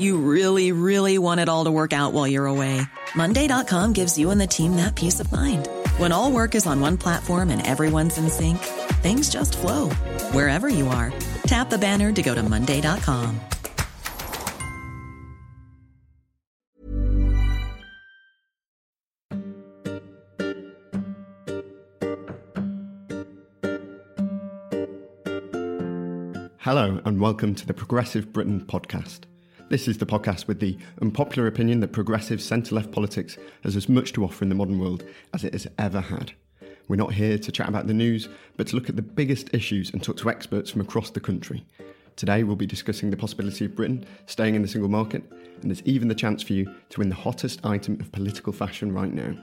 You really, really want it all to work out while you're away. Monday.com gives you and the team that peace of mind. When all work is on one platform and everyone's in sync, things just flow wherever you are. Tap the banner to go to Monday.com. Hello, and welcome to the Progressive Britain podcast. This is the podcast with the unpopular opinion that progressive centre left politics has as much to offer in the modern world as it has ever had. We're not here to chat about the news, but to look at the biggest issues and talk to experts from across the country. Today, we'll be discussing the possibility of Britain staying in the single market, and there's even the chance for you to win the hottest item of political fashion right now.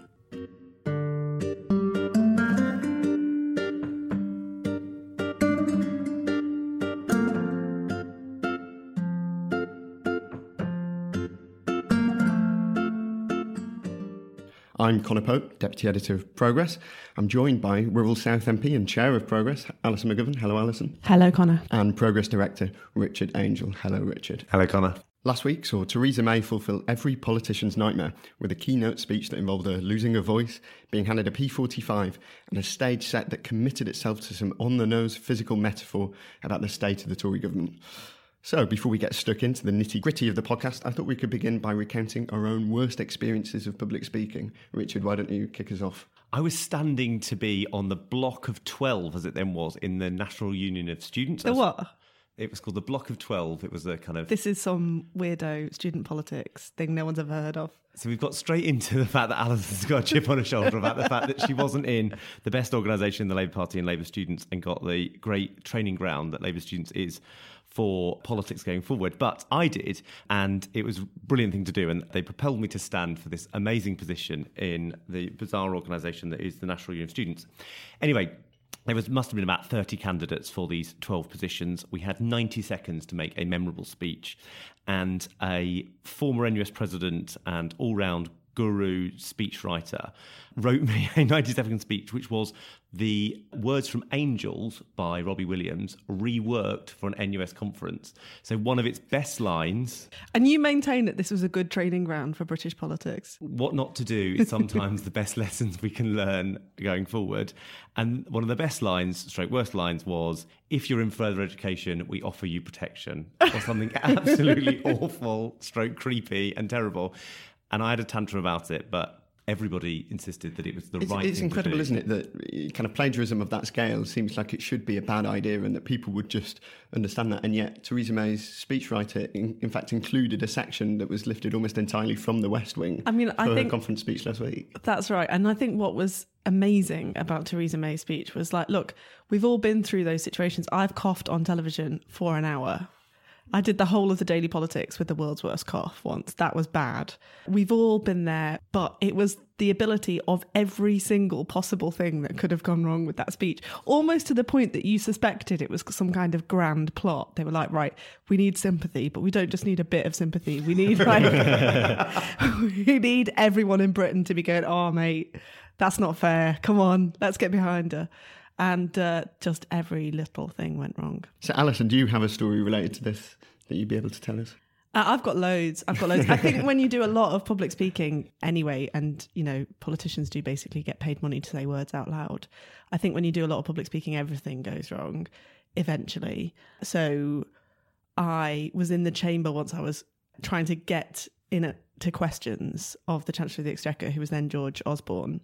I'm Conor Pope, Deputy Editor of Progress. I'm joined by Wirral South MP and Chair of Progress, Alison McGovern. Hello, Alison. Hello, Conor. And Progress Director, Richard Angell. Hello, Richard. Hello, Conor. Last week saw Theresa May fulfil every politician's nightmare with a keynote speech that involved her losing her voice, being handed a P45, and a stage set that committed itself to some on the nose physical metaphor about the state of the Tory government. So, before we get stuck into the nitty gritty of the podcast, I thought we could begin by recounting our own worst experiences of public speaking. Richard, why don't you kick us off? I was standing to be on the block of 12, as it then was, in the National Union of Students. The what? It was called the Block of 12. It was a kind of. This is some weirdo student politics thing no one's ever heard of. So we've got straight into the fact that Alison's got a chip on her shoulder about the fact that she wasn't in the best organisation in the Labour Party and Labour students and got the great training ground that Labour students is for politics going forward. But I did, and it was a brilliant thing to do. And they propelled me to stand for this amazing position in the bizarre organisation that is the National Union of Students. Anyway, there was, must have been about 30 candidates for these 12 positions. We had 90 seconds to make a memorable speech. And a former NUS president and all round guru speechwriter wrote me a 90 second speech, which was the words from Angels by Robbie Williams reworked for an NUS conference. So one of its best lines. And you maintain that this was a good training ground for British politics. What not to do is sometimes the best lessons we can learn going forward. And one of the best lines, stroke worst lines, was if you're in further education, we offer you protection. Or something absolutely awful, stroke creepy and terrible. And I had a tantrum about it, but everybody insisted that it was the it's, right it's thing incredible to do. isn't it that eh, kind of plagiarism of that scale seems like it should be a bad idea and that people would just understand that and yet theresa may's speechwriter in, in fact included a section that was lifted almost entirely from the west wing I mean, I for think- conference speech last week That's right. And I think what was amazing about Theresa May's speech was like, look, we've all been through those situations. I've coughed on television for an hour. I did the whole of the daily politics with the world's worst cough once. That was bad. We've all been there, but it was the ability of every single possible thing that could have gone wrong with that speech, almost to the point that you suspected it was some kind of grand plot. They were like, right, we need sympathy, but we don't just need a bit of sympathy. We need like, we need everyone in Britain to be going, oh, mate, that's not fair. Come on, let's get behind her. And uh, just every little thing went wrong. so alison do you have a story related to this that you'd be able to tell us Uh, I've got loads. I've got loads. I think when you do a lot of public speaking anyway, and you know, politicians do basically get paid money to say words out loud. I think when you do a lot of public speaking, everything goes wrong eventually. So I was in the chamber once I was trying to get in a, to questions of the Chancellor of the Exchequer, who was then George Osborne.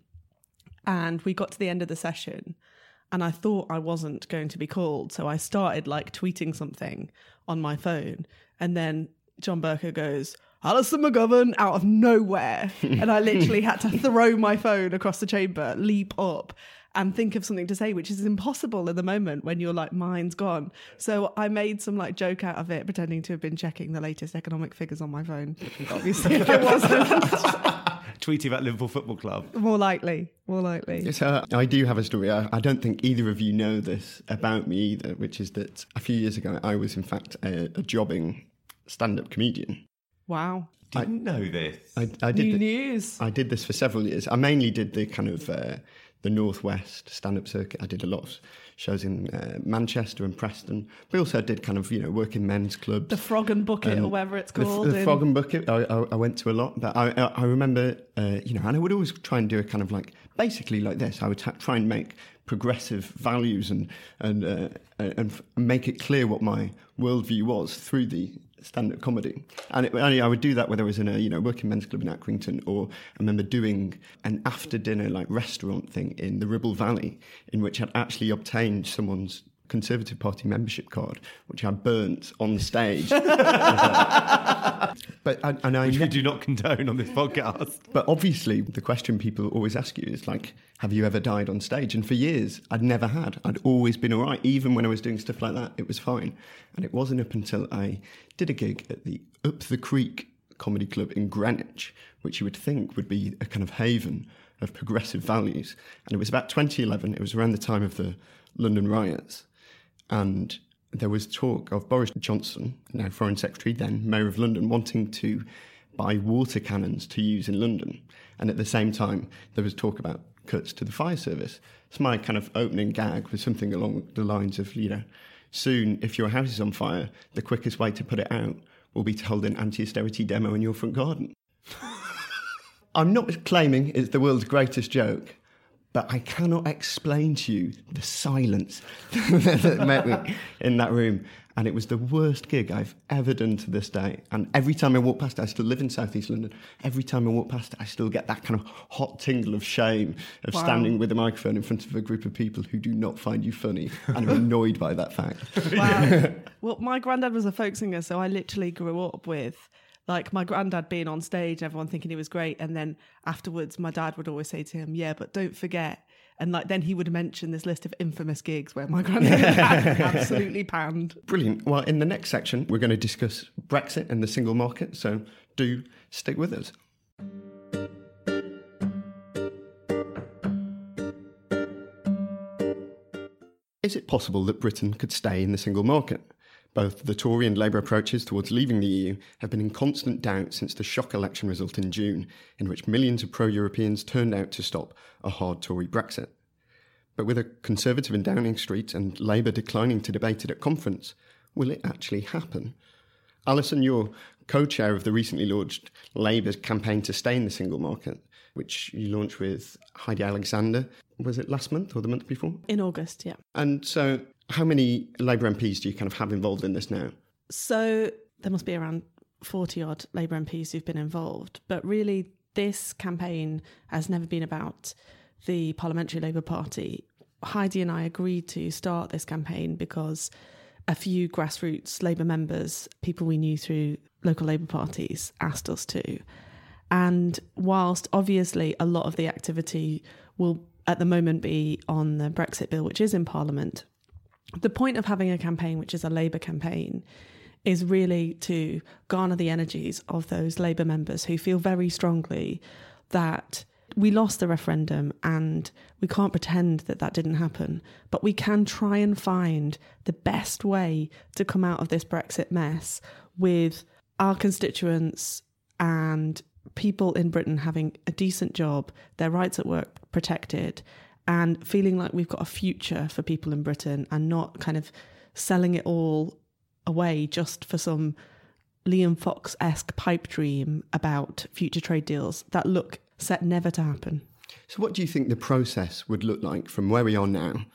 And we got to the end of the session and I thought I wasn't going to be called. So I started like tweeting something on my phone. And then John Bercow goes, Alison McGovern out of nowhere. and I literally had to throw my phone across the chamber, leap up. and think of something to say, which is impossible in the moment when your like mind's gone. So I made some like joke out of it, pretending to have been checking the latest economic figures on my phone. Obviously, I wasn't. Tweeting about Liverpool Football Club. more likely, more likely. So I do have a story. I, I don't think either of you know this about me either, which is that a few years ago I was in fact a, a jobbing stand-up comedian. Wow, Didn't know this. I, I did. new the- news. I did this for several years. I mainly did the kind of uh, the northwest stand-up circuit. I did a lot of shows in uh, Manchester and Preston. We also did kind of you know work in men's clubs. The Frog and Bucket, or whatever it's called. The, in- Frog and Bucket, I, I, I went to a lot, but I, I, remember, uh, you know, and I would always try and do a kind of like, basically like this. I would ta- try and make progressive values and and uh, and make it clear what my worldview was through the stand-up comedy. And, it, and I would do that whether I was in a you know working men's club in Accrington or I remember doing an after-dinner like restaurant thing in the Ribble Valley, in which I'd actually obtained someone's Conservative Party membership card, which I burnt on the stage. but I, and I Which we do not condone on this podcast. but obviously, the question people always ask you is like, have you ever died on stage? And for years, I'd never had. I'd always been all right. Even when I was doing stuff like that, it was fine. And it wasn't up until I did a gig at the Up the Creek Comedy Club in Greenwich, which you would think would be a kind of haven of progressive values. And it was about 2011. It was around the time of the London riots. And there was talk of Boris Johnson, now Foreign Secretary, then Mayor of London, wanting to buy water cannons to use in London. And at the same time, there was talk about cuts to the fire service. So my kind of opening gag was something along the lines of, you know, soon if your house is on fire, the quickest way to put it out will be to hold an anti-austerity demo in your front garden. I'm not claiming it's the world's greatest joke, but I cannot explain to you the silence that met me in that room. And it was the worst gig I've ever done to this day. And every time I walk past it, I still live in Southeast London. Every time I walk past it, I still get that kind of hot tingle of shame of Wow. standing with a microphone in front of a group of people who do not find you funny and are annoyed by that fact. Wow. well, my granddad was a folk singer, so I literally grew up with like my granddad being on stage, everyone thinking he was great, and then afterwards, my dad would always say to him, "Yeah, but don't forget." And like then he would mention this list of infamous gigs where my granddad absolutely panned. Brilliant. Well, in the next section, we're going to discuss Brexit and the single market. So do stick with us. Is it possible that Britain could stay in the single market? Both the Tory and Labour approaches towards leaving the EU have been in constant doubt since the shock election result in June, in which millions of pro Europeans turned out to stop a hard Tory Brexit. But with a Conservative in Downing Street and Labour declining to debate it at conference, will it actually happen? Alison, you're co chair of the recently launched Labour's campaign to stay in the single market, which you launched with Heidi Alexander. Was it last month or the month before? In August, yeah. And so, how many Labour MPs do you kind of have involved in this now? So there must be around 40 odd Labour MPs who've been involved. But really, this campaign has never been about the Parliamentary Labour Party. Heidi and I agreed to start this campaign because a few grassroots Labour members, people we knew through local Labour parties, asked us to. And whilst obviously a lot of the activity will at the moment be on the Brexit bill, which is in Parliament, the point of having a campaign, which is a Labour campaign, is really to garner the energies of those Labour members who feel very strongly that we lost the referendum and we can't pretend that that didn't happen, but we can try and find the best way to come out of this Brexit mess with our constituents and people in Britain having a decent job, their rights at work protected, and feeling like we've got a future for people in Britain and not kind of selling it all away just for some Liam Fox esque pipe dream about future trade deals that look set never to happen. So, what do you think the process would look like from where we are now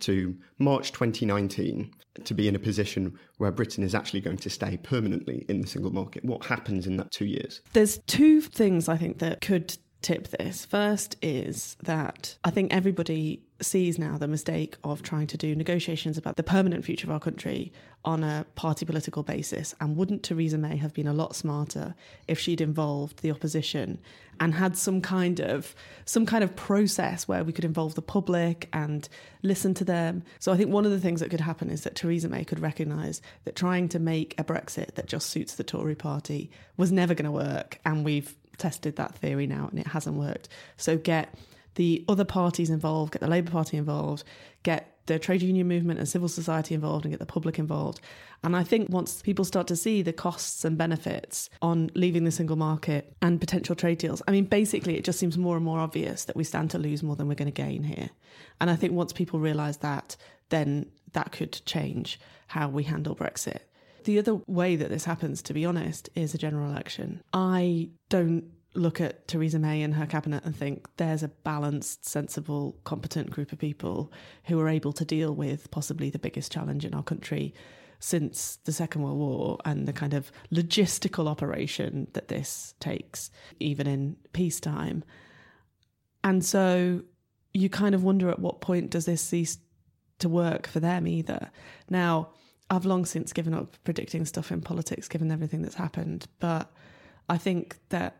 to March 2019 to be in a position where Britain is actually going to stay permanently in the single market? What happens in that two years? There's two things I think that could tip this. First is that I think everybody sees now the mistake of trying to do negotiations about the permanent future of our country on a party political basis. And wouldn't Theresa May have been a lot smarter if she'd involved the opposition and had some kind of some kind of process where we could involve the public and listen to them. So I think one of the things that could happen is that Theresa May could recognise that trying to make a Brexit that just suits the Tory party was never going to work. And we've tested that theory now and it hasn't worked. So get the other parties involved, get the Labour Party involved, get the trade union movement and civil society involved, and get the public involved. And I think once people start to see the costs and benefits on leaving the single market and potential trade deals, I mean, basically, it just seems more and more obvious that we stand to lose more than we're going to gain here. And I think once people realise that, then that could change how we handle Brexit. The other way that this happens, to be honest, is a general election. I don't look at Theresa May and her cabinet and think there's a balanced, sensible, competent group of people who are able to deal with possibly the biggest challenge in our country since the Second World War and the kind of logistical operation that this takes, even in peacetime. And so you kind of wonder at what point does this cease to work for them either. Now, I've long since given up predicting stuff in politics given everything that's happened, but I think that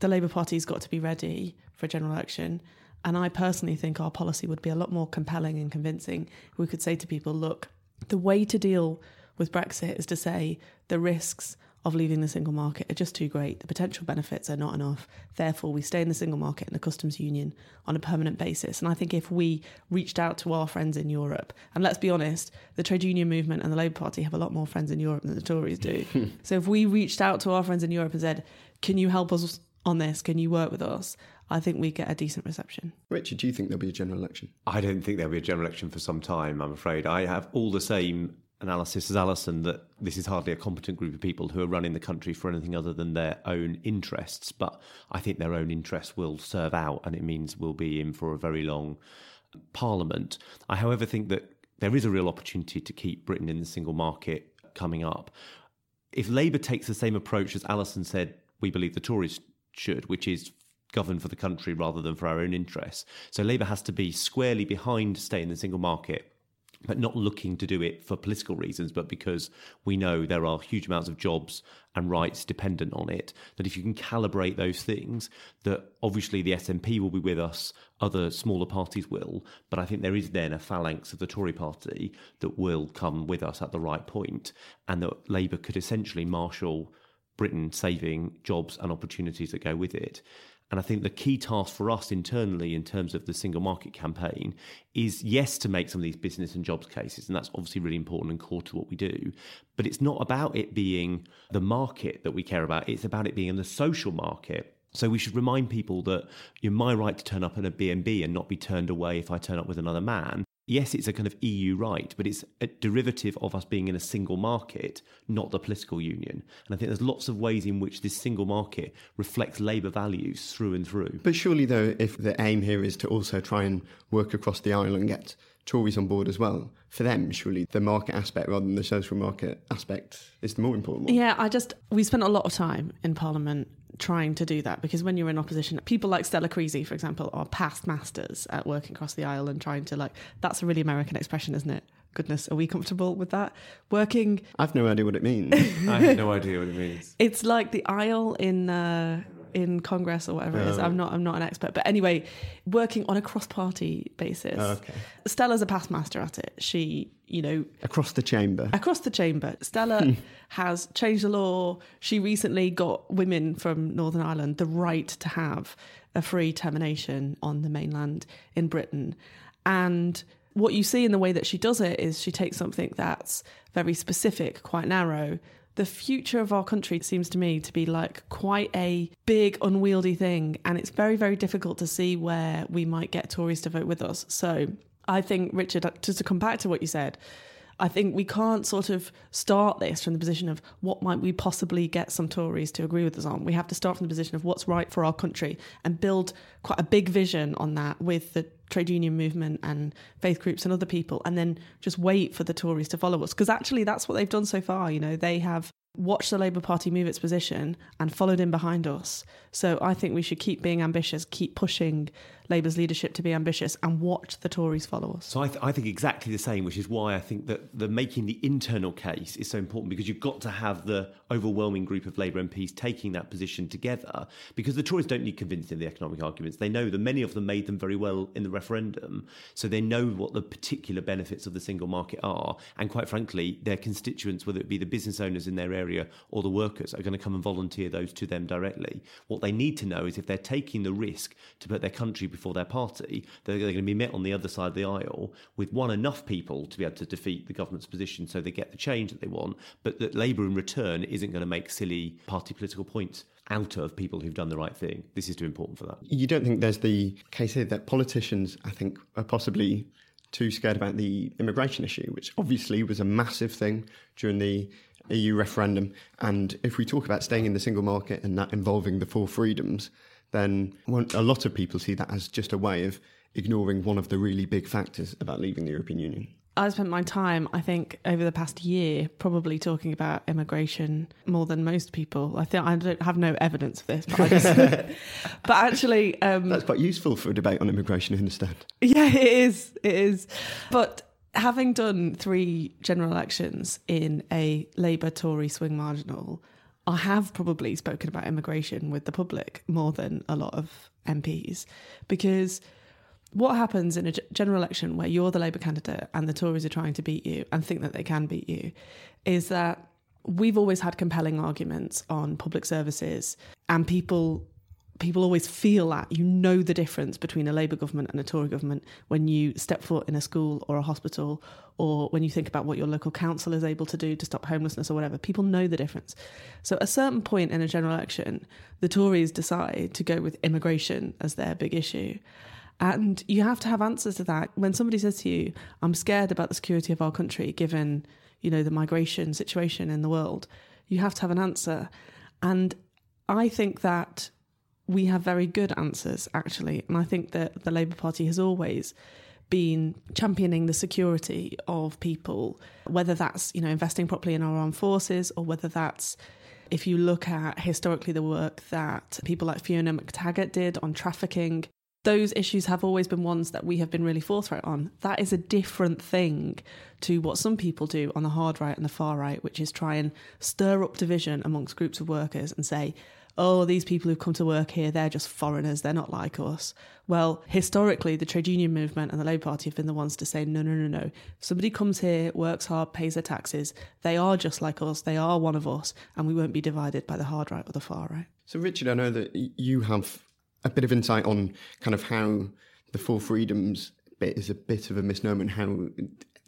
the Labour Party's got to be ready for a general election. And I personally think our policy would be a lot more compelling and convincing. We could say to people, look, the way to deal with Brexit is to say the risks of leaving the single market are just too great. The potential benefits are not enough. Therefore, we stay in the single market and the customs union on a permanent basis. And I think if we reached out to our friends in Europe, and let's be honest, the trade union movement and the Labour Party have a lot more friends in Europe than the Tories do. Hmm. so if we reached out to our friends in Europe and said, can you help us on this? Can you work with us? I think we get a decent reception. Richard, do you think there'll be a general election? I don't think there'll be a general election for some time, I'm afraid. I have all the same analysis as Alison that this is hardly a competent group of people who are running the country for anything other than their own interests. But I think their own interests will serve out, and it means we'll be in for a very long parliament. I, however, think that there is a real opportunity to keep Britain in the single market coming up. If Labour takes the same approach as Alison said, we believe the Tories should, which is govern for the country rather than for our own interests. So Labour has to be squarely behind staying in the single market but not looking to do it for political reasons, but because we know there are huge amounts of jobs and rights dependent on it. That if you can calibrate those things, that obviously the SNP will be with us, other smaller parties will, but I think there is then a phalanx of the Tory party that will come with us at the right point, and that Labour could essentially marshal Britain saving jobs and opportunities that go with it. And I think the key task for us internally in terms of the single market campaign is yes, to make some of these business and jobs cases. And that's obviously really important and core to what we do. But it's not about it being the market that we care about, it's about it being in the social market. So we should remind people that you know, my right to turn up in a B&B and not be turned away if I turn up with another man yes, it's a kind of EU right, but it's a derivative of us being in a single market, not the political union. And I think there's lots of ways in which this single market reflects Labour values through and through. But surely, though, if the aim here is to also try and work across the aisle and get Tories on board as well, for them, surely the market aspect rather than the social market aspect is the more important one. Yeah, I just, we spent a lot of time in Parliament trying to do that because when you're in opposition, people like Stella Creasy, for example, are past masters at working across the aisle and trying to like. That's a really American expression, isn't it? Goodness, are we comfortable with that? Working. I've no idea what it means. I have no idea what it means. It's like the aisle in. Uh, in Congress or whatever it is. Oh. I'm not I'm not an expert, but anyway, working on a cross party basis. Oh, okay. Stella's a past master at it. She, you know, Across the chamber. across the chamber. Stella hmm. has changed the law. She recently got women from Northern Ireland the right to have a free termination on the mainland in Britain. And what you see in the way that she does it is she takes something that's very specific, quite narrow. The future of our country seems to me to be like quite a big, unwieldy thing. And it's very, very difficult to see where we might get Tories to vote with us. So I think, Richard, uh, just to come back to what you said, I think we can't sort of start this from the position of what might we possibly get some Tories to agree with us on. We have to start from the position of what's right for our country and build quite a big vision on that with the trade union movement and faith groups and other people, and then just wait for the Tories to follow us. Because actually, that's what they've done so far. You know, they have watched the Labour Party move its position and followed in behind us. So I think we should keep being ambitious, keep pushing Labour's leadership to be ambitious and watch the Tories follow us. So I, th- I think exactly the same, which is why I think that the making the internal case is so important because you've got to have the overwhelming group of Labour MPs taking that position together because the Tories don't need convincing the economic arguments. They know that many of them made them very well in the referendum, so they know what the particular benefits of the single market are. And quite frankly, their constituents, whether it be the business owners in their area or the workers, are going to come and volunteer those to them directly. What they need to know is if they're taking the risk to put their country before their party, they're, they're going to be met on the other side of the aisle with one enough people to be able to defeat the government's position so they get the change that they want, but that Labour in return isn't going to make silly party political points out of people who've done the right thing. This is too important for that. You don't think there's the case here that politicians, I think, are possibly too scared about the immigration issue, which obviously was a massive thing during the EU referendum. And if we talk about staying in the single market and that involving the four freedoms, then a lot of people see that as just a way of ignoring one of the really big factors about leaving the European Union. I spent my time, I think, over the past year, probably talking about immigration more than most people. I think I don't have no evidence of this, but I just, but actually, um, that's quite useful for a debate on immigration. I understand. Yeah, it is. It is. But having done three general elections in a Labour Tory swing marginal, I have probably spoken about immigration with the public more than a lot of MPs because what happens in a general election where you're the Labour candidate and the Tories are trying to beat you and think that they can beat you is that we've always had compelling arguments on public services and people people always feel that you know the difference between a Labour government and a Tory government when you step foot in a school or a hospital or when you think about what your local council is able to do to stop homelessness or whatever. People know the difference. So, at a certain point in a general election, the Tories decide to go with immigration as their big issue. And you have to have answers to that. When somebody says to you, I'm scared about the security of our country given, you know, the migration situation in the world, you have to have an answer. And I think that we have very good answers, actually. And I think that the Labour Party has always been championing the security of people, whether that's, you know, investing properly in our armed forces or whether that's if you look at historically the work that people like Fiona Mactaggart did on trafficking those issues have always been ones that we have been really forthright on. That is a different thing to what some people do on the hard right and the far right, which is try and stir up division amongst groups of workers and say, oh, these people who've come to work here, they're just foreigners, they're not like us. Well, historically, the trade union movement and the Labour Party have been the ones to say, no, no, no, no. Somebody comes here, works hard, pays their taxes, they are just like us, they are one of us, and we won't be divided by the hard right or the far right. So, Richard, I know that you have a bit of insight on kind of how the four freedoms bit is a bit of a misnomer and how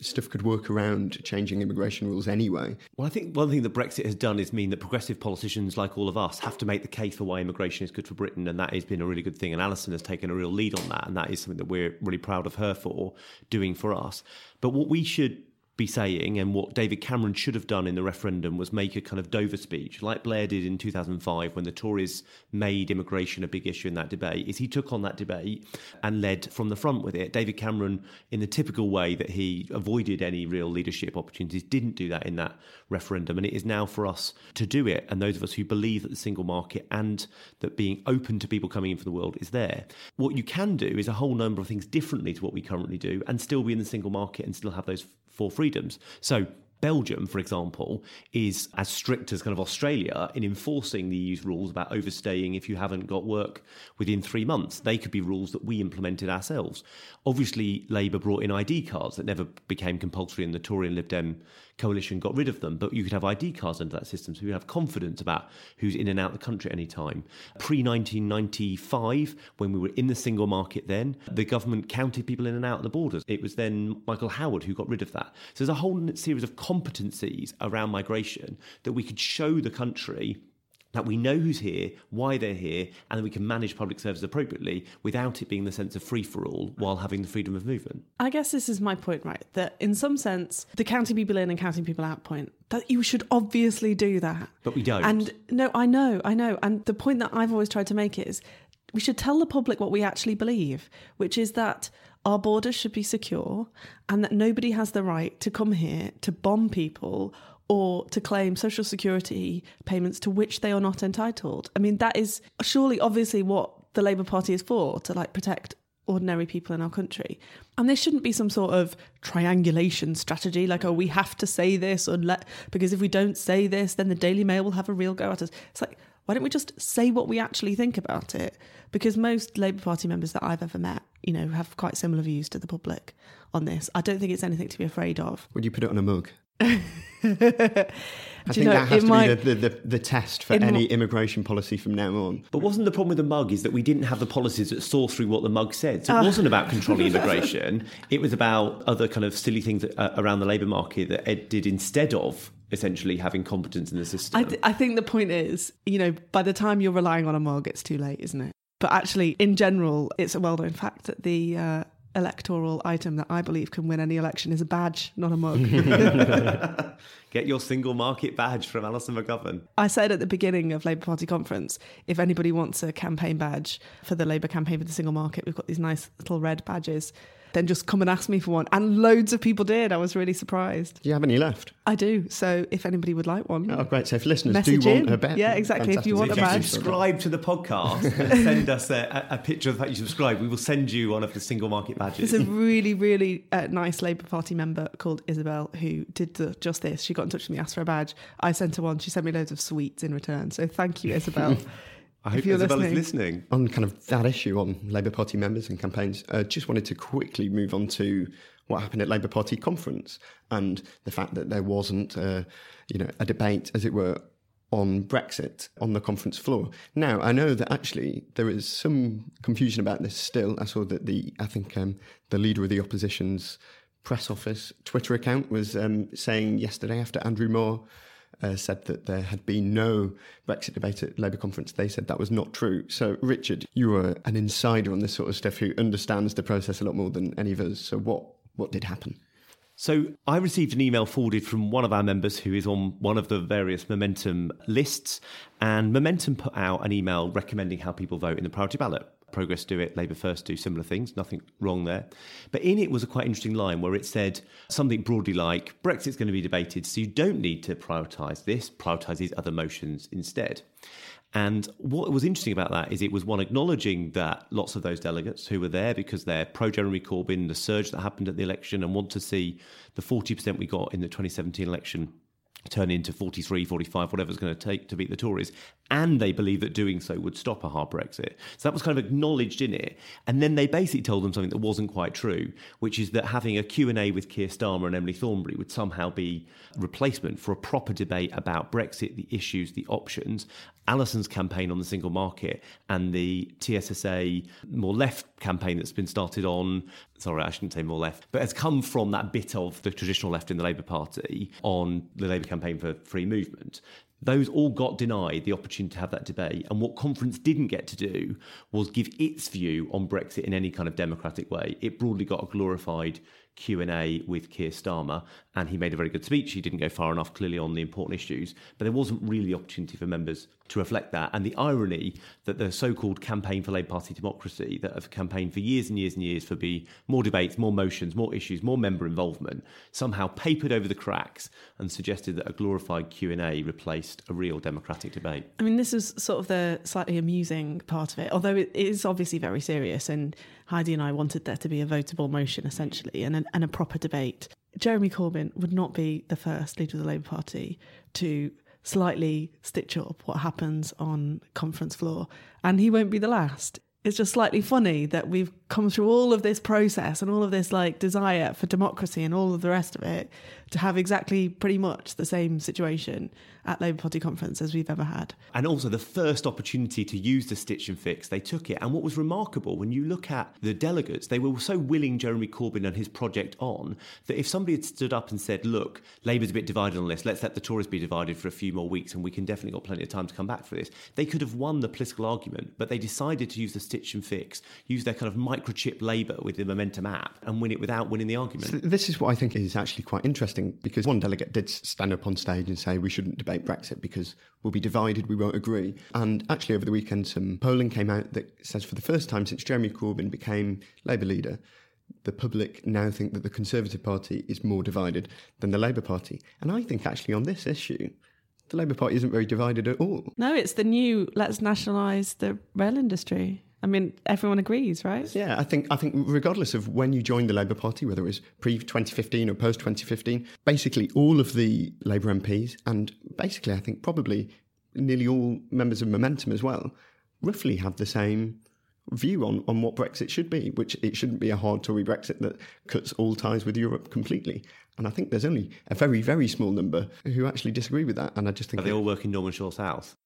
stuff could work around changing immigration rules anyway. Well, I think one thing that Brexit has done is mean that progressive politicians like all of us have to make the case for why immigration is good for Britain, and that has been a really good thing. And Alison has taken a real lead on that, and that is something that we're really proud of her for doing for us. But what we should be saying, and what David Cameron should have done in the referendum was make a kind of Dover speech, like Blair did in 2005 when the Tories made immigration a big issue in that debate. Is he took on that debate and led from the front with it. David Cameron, in the typical way that he avoided any real leadership opportunities, didn't do that in that referendum, and it is now for us to do it. And those of us who believe that the single market and that being open to people coming in from the world is there. What you can do is a whole number of things differently to what we currently do, and still be in the single market and still have those four freedoms. So Belgium, for example, is as strict as kind of Australia in enforcing the EU's rules about overstaying if you haven't got work within three months. They could be rules that we implemented ourselves. Obviously, Labour brought in ID cards that never became compulsory, in the Tory and Lib Dem coalition got rid of them. But you could have ID cards under that system, so you have confidence about who's in and out of the country at any time. Pre 1995, when we were in the single market, then the government counted people in and out of the borders. It was then Michael Howard who got rid of that. So there's a whole series of competencies around migration that we could show the country that we know who's here, why they're here, and that we can manage public services appropriately without it being the sense of free for all while having the freedom of movement. I guess this is my point, right? That in some sense, the counting people in and counting people out point, that you should obviously do that. But we don't. And no, I know, I know. And the point that I've always tried to make is we should tell the public what we actually believe, which is that our borders should be secure and that nobody has the right to come here to bomb people or to claim social security payments to which they are not entitled. I mean, that is surely obviously what the Labour Party is for to like protect ordinary people in our country. And this shouldn't be some sort of triangulation strategy, like, oh, we have to say this, or let, because if we don't say this, then the Daily Mail will have a real go at us. It's like, why don't we just say what we actually think about it? Because most Labour Party members that I've ever met, you know, have quite similar views to the public on this. I don't think it's anything to be afraid of. Would you put it on a mug? I think know, that has to might- be the, the, the, the test for any might- immigration policy from now on. But wasn't the problem with the mug is that we didn't have the policies that saw through what the mug said? So it Ah. wasn't about controlling immigration. It was about other kind of silly things uh, around the labour market that Ed did instead of essentially having competence in the system. I, th- I think the point is, you know, by the time you're relying on a mug, it's too late, isn't it? But actually, in general, it's a well known fact that the uh, electoral item that I believe can win any election is a badge, not a mug. Get your single market badge from Alison McGovern. I said at the beginning of Labour Party conference, if anybody wants a campaign badge for the Labour campaign for the single market, we've got these nice little red badges. Then just come and ask me for one. And loads of people did. I was really surprised. Do you have any left? I do. So if anybody would like one, Oh, great. So if listeners Message do want in. a bet. Yeah, exactly. If you want a If you badge. subscribe to the podcast send us a, a picture of the fact you subscribe, we will send you one of the single market badges. There's a really, really uh, nice Labour Party member called Isabel who did the, just this. She got in touch with me, asked for a badge. I sent her one. She sent me loads of sweets in return. So thank you, Isabel. I hope Isabel listening. is listening. On kind of that issue on Labour Party members and campaigns, uh, just wanted to quickly move on to what happened at Labour Party conference and the fact that there wasn't, uh, you know, a debate, as it were, on Brexit on the conference floor. Now, I know that actually there is some confusion about this still. I saw that the, I think um, the leader of the opposition's press office Twitter account was um, saying yesterday after Andrew Marr uh, said that there had been no Brexit debate at Labour conference. They said that was not true. So, Richard, you are an insider on this sort of stuff who understands the process a lot more than any of us. So, what what did happen? So I received an email forwarded from one of our members who is on one of the various Momentum lists, and Momentum put out an email recommending how people vote in the priority ballot. Progress do it, Labour First do similar things, nothing wrong there. But in it was a quite interesting line where it said something broadly like Brexit's going to be debated, so you don't need to prioritise this, prioritise these other motions instead. And what was interesting about that is it was one acknowledging that lots of those delegates who were there because they're pro Jeremy Corbyn, the surge that happened at the election, and want to see the 40% we got in the 2017 election turn into 43, 45, whatever it's going to take to beat the Tories. And they believe that doing so would stop a hard Brexit. So that was kind of acknowledged in it. And then they basically told them something that wasn't quite true, which is that having a Q&A with Keir Starmer and Emily Thornberry would somehow be replacement for a proper debate about Brexit, the issues, the options, Alison's campaign on the single market and the TSSA more left campaign that's been started on, sorry, I shouldn't say more left, but has come from that bit of the traditional left in the Labour Party on the Labour campaign for free movement. Those all got denied the opportunity to have that debate. And what conference didn't get to do was give its view on Brexit in any kind of democratic way. It broadly got a glorified Q&A with Keir Starmer and he made a very good speech. He didn't go far enough clearly on the important issues, but there wasn't really opportunity for members to reflect that. And the irony that the so-called campaign for Labour Party democracy that have campaigned for years and years and years for be more debates, more motions, more issues, more member involvement, somehow papered over the cracks and suggested that a glorified Q&A replaced a real democratic debate. I mean, this is sort of the slightly amusing part of it, although it is obviously very serious. And Heidi and I wanted there to be a votable motion, essentially, and, an, and a proper debate. Jeremy Corbyn would not be the first leader of the Labour Party to slightly stitch up what happens on conference floor, and he won't be the last. It's just slightly funny that we've come through all of this process and all of this like desire for democracy and all of the rest of it to have exactly pretty much the same situation at Labour Party conference as we've ever had. And also the first opportunity to use the stitch and fix, they took it. And what was remarkable, when you look at the delegates, they were so willing Jeremy Corbyn and his project on that if somebody had stood up and said, look, Labour's a bit divided on this, let's let the Tories be divided for a few more weeks and we can definitely got plenty of time to come back for this, they could have won the political argument. But they decided to use the stitch and fix, use their kind of microchip Labour with the Momentum app and win it without winning the argument. So this is what I think is actually quite interesting because one delegate did stand up on stage and say we shouldn't debate Brexit because we'll be divided, we won't agree. And actually, over the weekend, some polling came out that says for the first time since Jeremy Corbyn became Labour leader, the public now think that the Conservative Party is more divided than the Labour Party. And I think actually on this issue, the Labour Party isn't very divided at all. No, it's the new let's nationalise the rail industry. I mean, everyone agrees, right? Yeah, I think I think regardless of when you joined the Labour Party, whether it was pre 2015 or post 2015, basically all of the Labour MPs and basically I think probably nearly all members of Momentum as well, roughly have the same view on, on what Brexit should be, which it shouldn't be a hard Tory Brexit that cuts all ties with Europe completely. And I think there's only a very, very small number who actually disagree with that. And I just think Are they all work in Norman Shore South?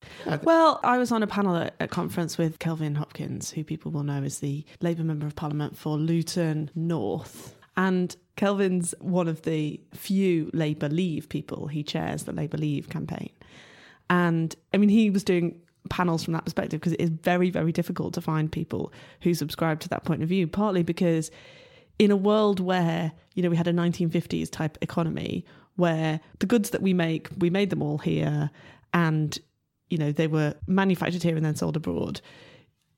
Well, I was on a panel at a conference with Kelvin Hopkins, who people will know is the Labour Member of Parliament for Luton North. And Kelvin's one of the few Labour Leave people. He chairs the Labour Leave campaign. And I mean, he was doing panels from that perspective because it is very, very difficult to find people who subscribe to that point of view, partly because in a world where, you know, we had a 1950s type economy where the goods that we make, we made them all here and, you know, they were manufactured here and then sold abroad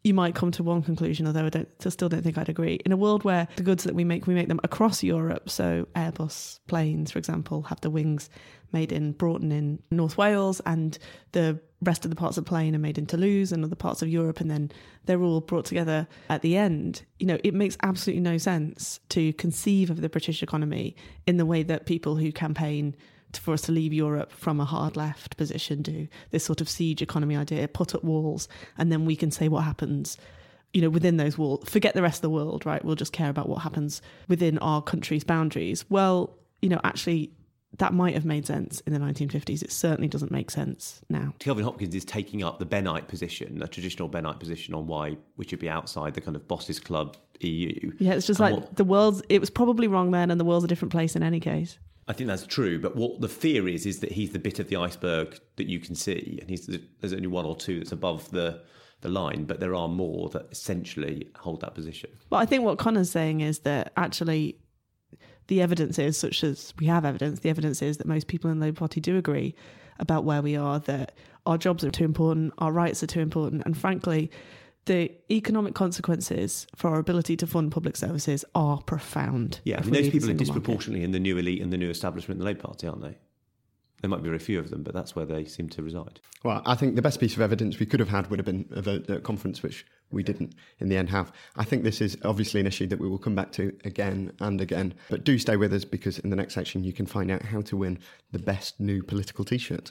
you might come to one conclusion, although I don't, still don't think I'd agree. In a world where the goods that we make, we make them across Europe. So Airbus planes, for example, have the wings made in Broughton in North Wales, and the rest of the parts of the plane are made in Toulouse and other parts of Europe, and then they're all brought together at the end. You know, it makes absolutely no sense to conceive of the British economy in the way that people who campaign for us to leave Europe from a hard left position do this sort of siege economy idea, put up walls, and then we can say what happens. You know, within those walls, forget the rest of the world, right? We'll just care about what happens within our country's boundaries. Well, you know, actually, that might have made sense in the 1950s. It certainly doesn't make sense now. Kelvin Hopkins is taking up the Bennite position, a traditional Bennite position on why we should be outside the kind of bosses club EU. Yeah, it's just And like what- the world's, it was probably wrong then, and the world's a different place in any case. I think that's true, but what the fear is is that he's the bit of the iceberg that you can see, and he's the, there's only one or two that's above the the line, but there are more that essentially hold that position. Well, I think what Conor's saying is that actually the evidence is, such as we have evidence, the evidence is that most people in the Labour Party do agree about where we are, that our jobs are too important, our rights are too important, and frankly, the economic consequences for our ability to fund public services are profound. Yeah, I mean, those people are single market. disproportionately in the new elite and the new establishment in the Labour Party, aren't they? There might be very few of them, but that's where they seem to reside. Well, I think the best piece of evidence we could have had would have been a vote at a conference, which we didn't in the end have. I think this is obviously an issue that we will come back to again and again. But do stay with us because in the next section you can find out how to win the best new political t shirt.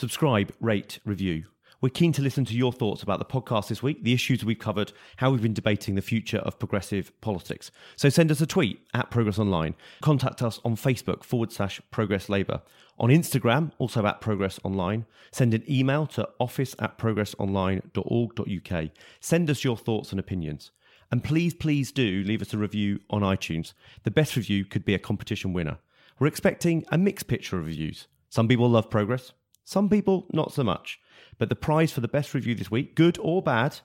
Subscribe, rate, review. We're keen to listen to your thoughts about the podcast this week, the issues we've covered, how we've been debating the future of progressive politics. So send us a tweet at Progress Online. Contact us on Facebook forward slash Progress Labour. On Instagram, also at Progress Online. Send an email to office at progressonline.org.uk. Send us your thoughts and opinions. And please, please do leave us a review on iTunes. The best review could be a competition winner. We're expecting a mixed picture of reviews. Some people love progress, Some people, not so much. But the prize for the best review this week, good or bad,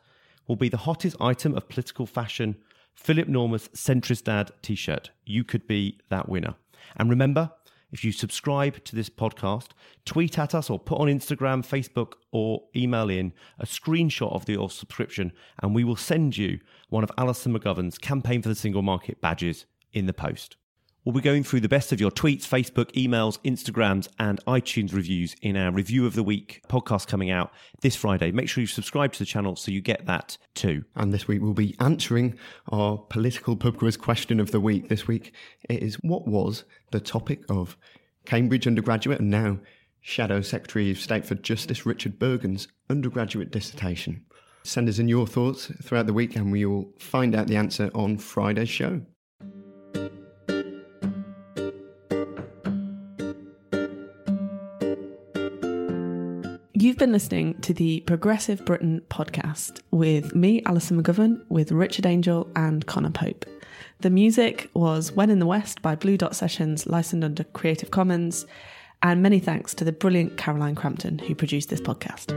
will be the hottest item of political fashion Philip Normus Centrist Dad t shirt. You could be that winner. And remember, if you subscribe to this podcast, tweet at us or put on Instagram, Facebook, or email in a screenshot of your subscription, and we will send you one of Alison McGovern's Campaign for the Single Market badges in the post. We'll be going through the best of your tweets, Facebook, emails, Instagrams, and iTunes reviews in our Review of the Week podcast coming out this Friday. Make sure you subscribe to the channel so you get that too. And this week we'll be answering our political pub quiz question of the week. This week it is what was the topic of Cambridge undergraduate and now Shadow Secretary of State for Justice Richard Burgon's undergraduate dissertation? Send us in your thoughts throughout the week and we will find out the answer on Friday's show. You've been listening to the Progressive Britain podcast with me, Alison McGovern, with Richard Angell and Conor Pope. The music was When in the West by Blue Dot Sessions, licensed under Creative Commons. And many thanks to the brilliant Caroline Crampton who produced this podcast.